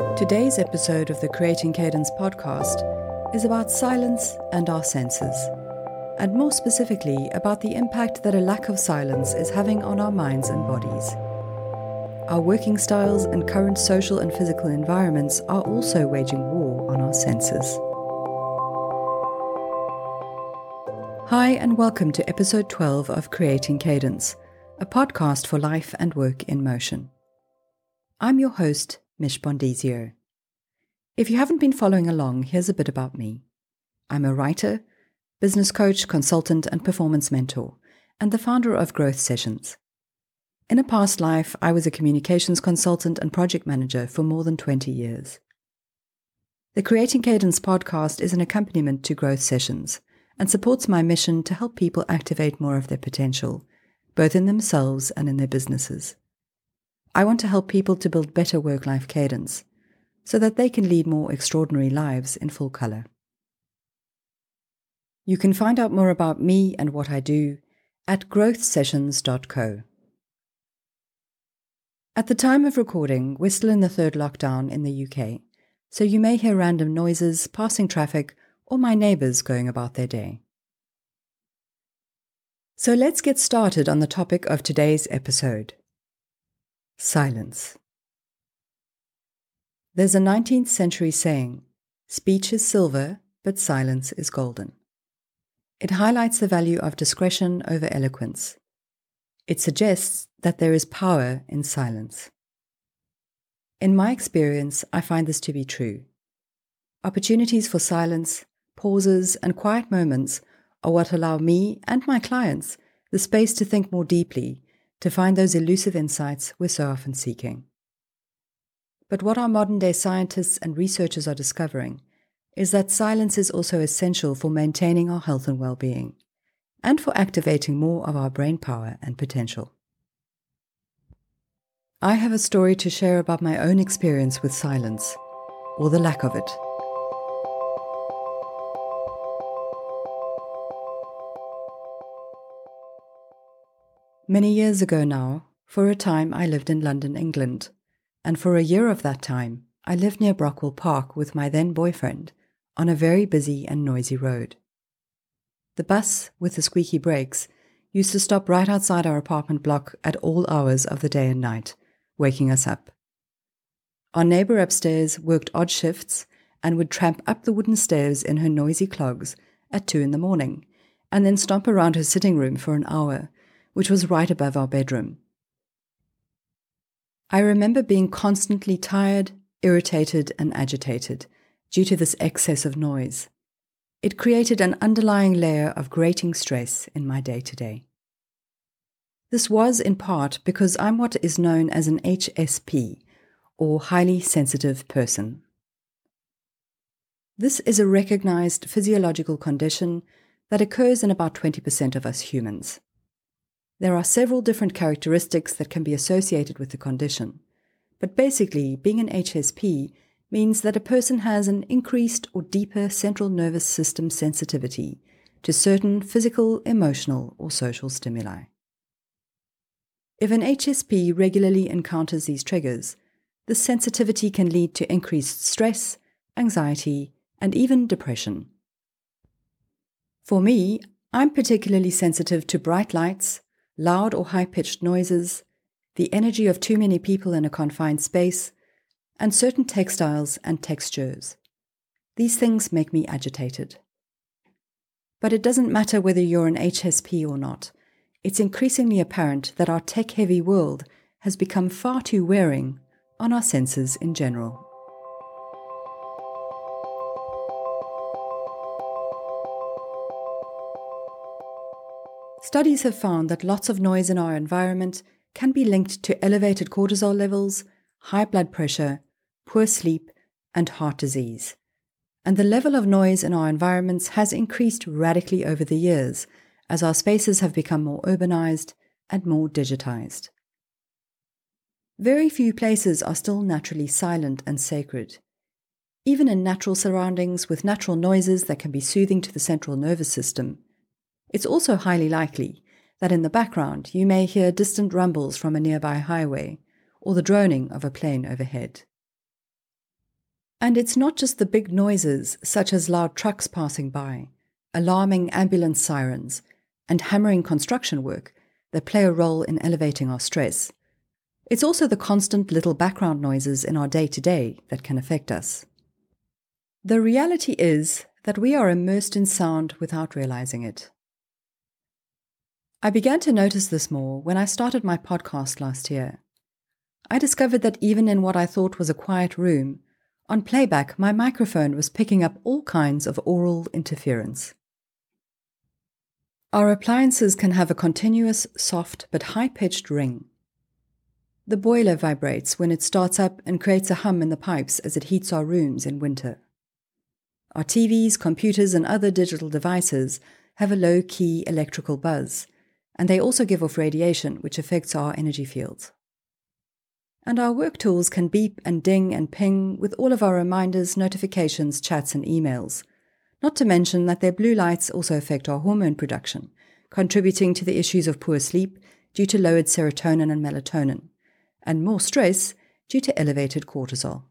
Today's episode of the Creating Cadence podcast is about silence and our senses, and more specifically about the impact that a lack of silence is having on our minds and bodies. Our working styles and current social and physical environments are also waging war on our senses. Hi, and welcome to episode 12 of Creating Cadence, a podcast for life and work in motion. I'm your host, Mish Bondizio. If you haven't been following along, here's a bit about me. I'm a writer, business coach, consultant, and performance mentor, and the founder of Growth Sessions. In a past life, I was a communications consultant and project manager for more than 20 years. The Creating Cadence podcast is an accompaniment to Growth Sessions and supports my mission to help people activate more of their potential, both in themselves and in their businesses. I want to help people to build better work life cadence so that they can lead more extraordinary lives in full color. You can find out more about me and what I do at growthsessions.co. At the time of recording, we're still in the third lockdown in the UK, so you may hear random noises, passing traffic, or my neighbours going about their day. So let's get started on the topic of today's episode silence. There's a 19th century saying speech is silver, but silence is golden. It highlights the value of discretion over eloquence. It suggests that there is power in silence. In my experience, I find this to be true. Opportunities for silence, pauses, and quiet moments are what allow me and my clients the space to think more deeply to find those elusive insights we're so often seeking. But what our modern day scientists and researchers are discovering is that silence is also essential for maintaining our health and well being, and for activating more of our brain power and potential. I have a story to share about my own experience with silence, or the lack of it. Many years ago now, for a time I lived in London, England, and for a year of that time I lived near Brockwell Park with my then boyfriend on a very busy and noisy road. The bus, with the squeaky brakes, used to stop right outside our apartment block at all hours of the day and night, waking us up. Our neighbour upstairs worked odd shifts and would tramp up the wooden stairs in her noisy clogs at two in the morning, and then stomp around her sitting room for an hour which was right above our bedroom. I remember being constantly tired, irritated, and agitated due to this excess of noise. It created an underlying layer of grating stress in my day to day. This was in part because I'm what is known as an HSP, or highly sensitive person. This is a recognized physiological condition that occurs in about 20% of us humans. There are several different characteristics that can be associated with the condition, but basically, being an HSP means that a person has an increased or deeper central nervous system sensitivity to certain physical, emotional, or social stimuli. If an HSP regularly encounters these triggers, the sensitivity can lead to increased stress, anxiety, and even depression. For me, I'm particularly sensitive to bright lights, loud or high pitched noises, the energy of too many people in a confined space, and certain textiles and textures. These things make me agitated. But it doesn't matter whether you're an HSP or not. It's increasingly apparent that our tech heavy world has become far too wearing on our senses in general. Studies have found that lots of noise in our environment can be linked to elevated cortisol levels, high blood pressure, poor sleep, and heart disease. And the level of noise in our environments has increased radically over the years as our spaces have become more urbanized and more digitized. Very few places are still naturally silent and sacred. Even in natural surroundings with natural noises that can be soothing to the central nervous system, it's also highly likely that in the background you may hear distant rumbles from a nearby highway or the droning of a plane overhead. And it's not just the big noises, such as loud trucks passing by, alarming ambulance sirens, and hammering construction work, that play a role in elevating our stress. It's also the constant little background noises in our day to day that can affect us. The reality is that we are immersed in sound without realizing it. I began to notice this more when I started my podcast last year. I discovered that even in what I thought was a quiet room, on playback, my microphone was picking up all kinds of aural interference. Our appliances can have a continuous, soft, but high pitched ring. The boiler vibrates when it starts up and creates a hum in the pipes as it heats our rooms in winter. Our TVs, computers, and other digital devices have a low key electrical buzz and they also give off radiation, which affects our energy fields. And our work tools can beep and ding and ping with all of our reminders, notifications, chats, and emails. Not to mention that their blue lights also affect our hormone production, contributing to the issues of poor sleep due to lowered serotonin and melatonin, and more stress due to elevated cortisol.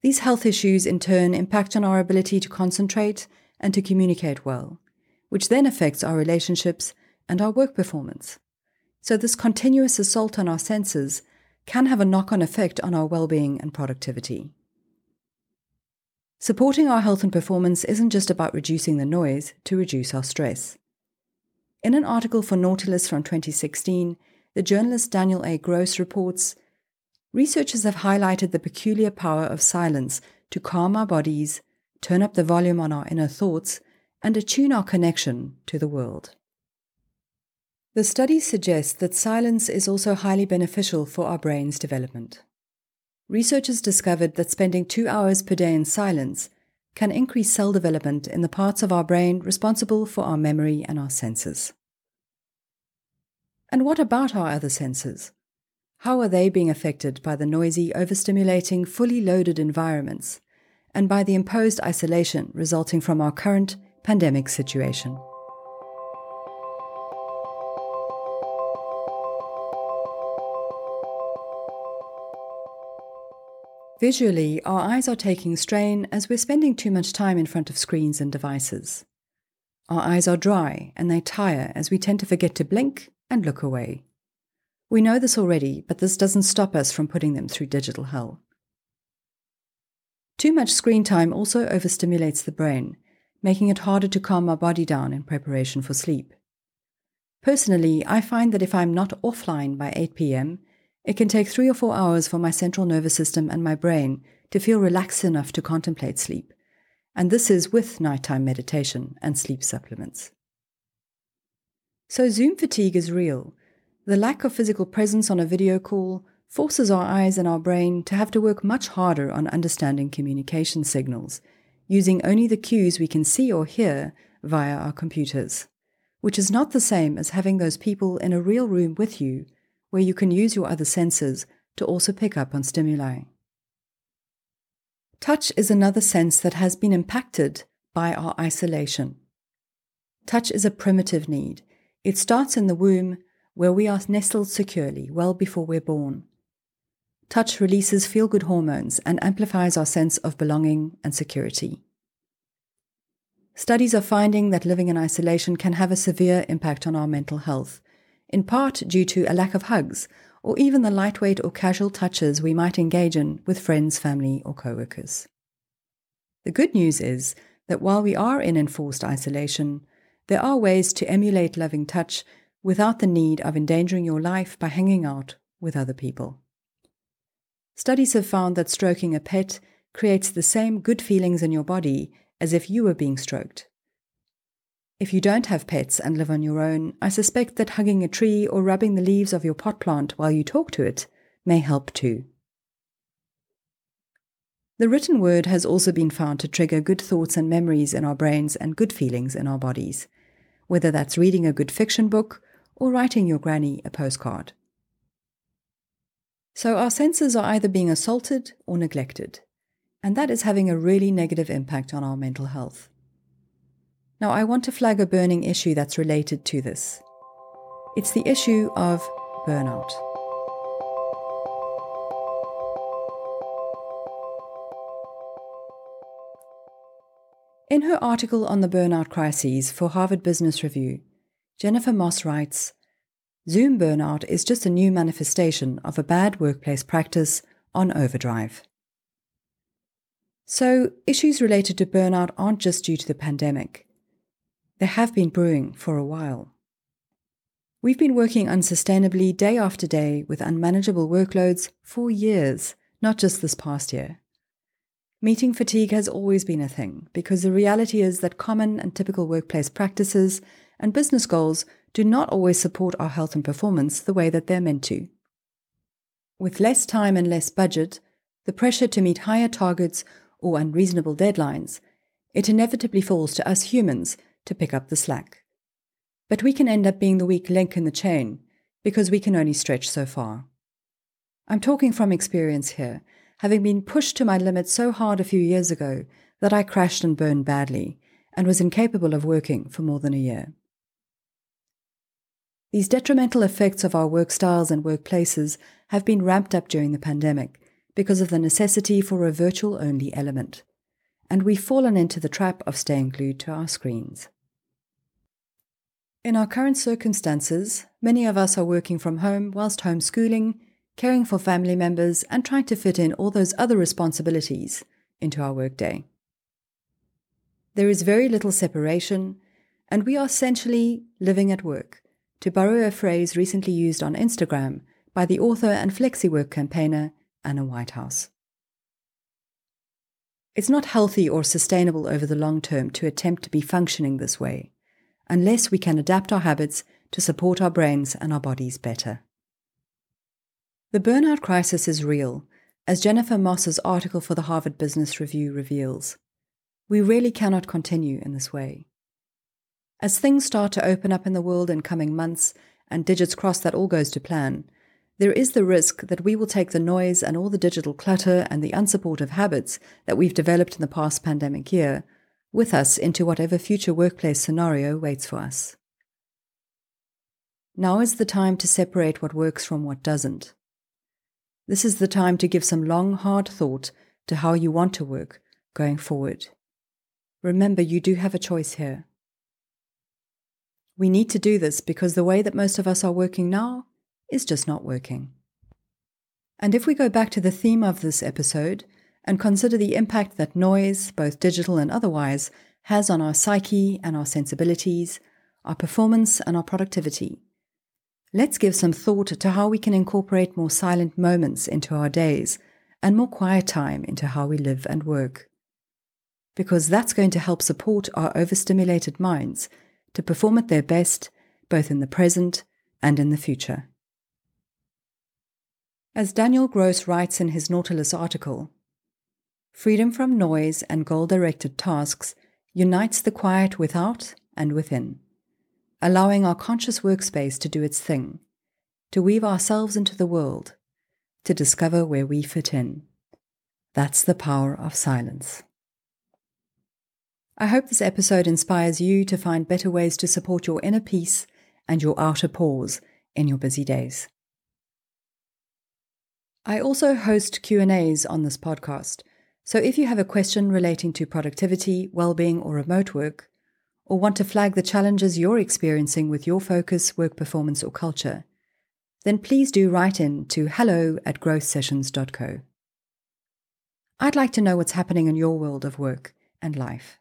These health issues, in turn, impact on our ability to concentrate and to communicate well, which then affects our relationships and our work performance. So, this continuous assault on our senses can have a knock on effect on our well being and productivity. Supporting our health and performance isn't just about reducing the noise to reduce our stress. In an article for Nautilus from 2016, the journalist Daniel A. Gross reports researchers have highlighted the peculiar power of silence to calm our bodies, turn up the volume on our inner thoughts, and attune our connection to the world. The studies suggest that silence is also highly beneficial for our brain's development. Researchers discovered that spending two hours per day in silence can increase cell development in the parts of our brain responsible for our memory and our senses. And what about our other senses? How are they being affected by the noisy, overstimulating, fully loaded environments, and by the imposed isolation resulting from our current pandemic situation. Visually, our eyes are taking strain as we're spending too much time in front of screens and devices. Our eyes are dry and they tire as we tend to forget to blink and look away. We know this already, but this doesn't stop us from putting them through digital hell. Too much screen time also overstimulates the brain making it harder to calm my body down in preparation for sleep. Personally, I find that if I'm not offline by 8 pm, it can take three or four hours for my central nervous system and my brain to feel relaxed enough to contemplate sleep. And this is with nighttime meditation and sleep supplements. So, Zoom fatigue is real. The lack of physical presence on a video call forces our eyes and our brain to have to work much harder on understanding communication signals using only the cues we can see or hear via our computers, which is not the same as having those people in a real room with you where you can use your other senses to also pick up on stimuli. Touch is another sense that has been impacted by our isolation. Touch is a primitive need. It starts in the womb where we are nestled securely well before we're born. Touch releases feel good hormones and amplifies our sense of belonging and security. Studies are finding that living in isolation can have a severe impact on our mental health, in part due to a lack of hugs or even the lightweight or casual touches we might engage in with friends, family, or coworkers. The good news is that while we are in enforced isolation, there are ways to emulate loving touch without the need of endangering your life by hanging out with other people. Studies have found that stroking a pet creates the same good feelings in your body as if you were being stroked. If you don't have pets and live on your own, I suspect that hugging a tree or rubbing the leaves of your pot plant while you talk to it may help too. The written word has also been found to trigger good thoughts and memories in our brains and good feelings in our bodies, whether that's reading a good fiction book or writing your granny a postcard. So our senses are either being assaulted or neglected, and that is having a really negative impact on our mental health. Now, I want to flag a burning issue that's related to this. It's the issue of burnout. In her article on the burnout crises for Harvard Business Review, Jennifer Moss writes Zoom burnout is just a new manifestation of a bad workplace practice on overdrive. So, issues related to burnout aren't just due to the pandemic. They have been brewing for a while. We've been working unsustainably day after day with unmanageable workloads for years, not just this past year. Meeting fatigue has always been a thing because the reality is that common and typical workplace practices and business goals do not always support our health and performance the way that they're meant to. With less time and less budget, the pressure to meet higher targets or unreasonable deadlines, it inevitably falls to us humans to pick up the slack. But we can end up being the weak link in the chain because we can only stretch so far. I'm talking from experience here, having been pushed to my limit so hard a few years ago that I crashed and burned badly and was incapable of working for more than a year. These detrimental effects of our work styles and workplaces have been ramped up during the pandemic because of the necessity for a virtual only element, and we've fallen into the trap of staying glued to our screens. In our current circumstances, many of us are working from home whilst homeschooling, caring for family members, and trying to fit in all those other responsibilities into our workday. There is very little separation, and we are essentially living at work, to borrow a phrase recently used on Instagram by the author and FlexiWork campaigner Anna Whitehouse. It's not healthy or sustainable over the long term to attempt to be functioning this way, unless we can adapt our habits to support our brains and our bodies better. The burnout crisis is real, as Jennifer Moss's article for the Harvard Business Review reveals. We really cannot continue in this way. As things start to open up in the world in coming months and digits cross that all goes to plan, there is the risk that we will take the noise and all the digital clutter and the unsupportive habits that we've developed in the past pandemic year with us into whatever future workplace scenario waits for us. Now is the time to separate what works from what doesn't. This is the time to give some long, hard thought to how you want to work going forward. Remember, you do have a choice here. We need to do this because the way that most of us are working now is just not working. And if we go back to the theme of this episode and consider the impact that noise, both digital and otherwise, has on our psyche and our sensibilities, our performance and our productivity, let's give some thought to how we can incorporate more silent moments into our days and more quiet time into how we live and work. Because that's going to help support our overstimulated minds to perform at their best both in the present and in the future. As Daniel Gross writes in his Nautilus article, freedom from noise and goal directed tasks unites the quiet without and within, allowing our conscious workspace to do its thing, to weave ourselves into the world, to discover where we fit in. That's the power of silence. I hope this episode inspires you to find better ways to support your inner peace and your outer pause in your busy days. I also host Q&As on this podcast. So if you have a question relating to productivity, well-being or remote work, or want to flag the challenges you're experiencing with your focus, work performance or culture, then please do write in to hello at growthsessions.co. I'd like to know what's happening in your world of work and life.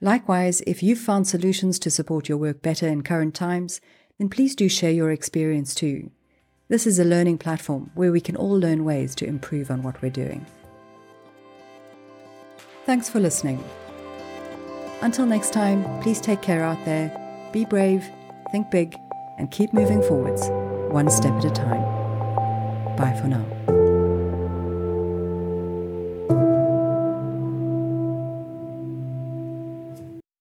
Likewise, if you've found solutions to support your work better in current times, then please do share your experience too this is a learning platform where we can all learn ways to improve on what we're doing. Thanks for listening. Until next time, please take care out there, be brave, think big, and keep moving forwards, one step at a time. Bye for now.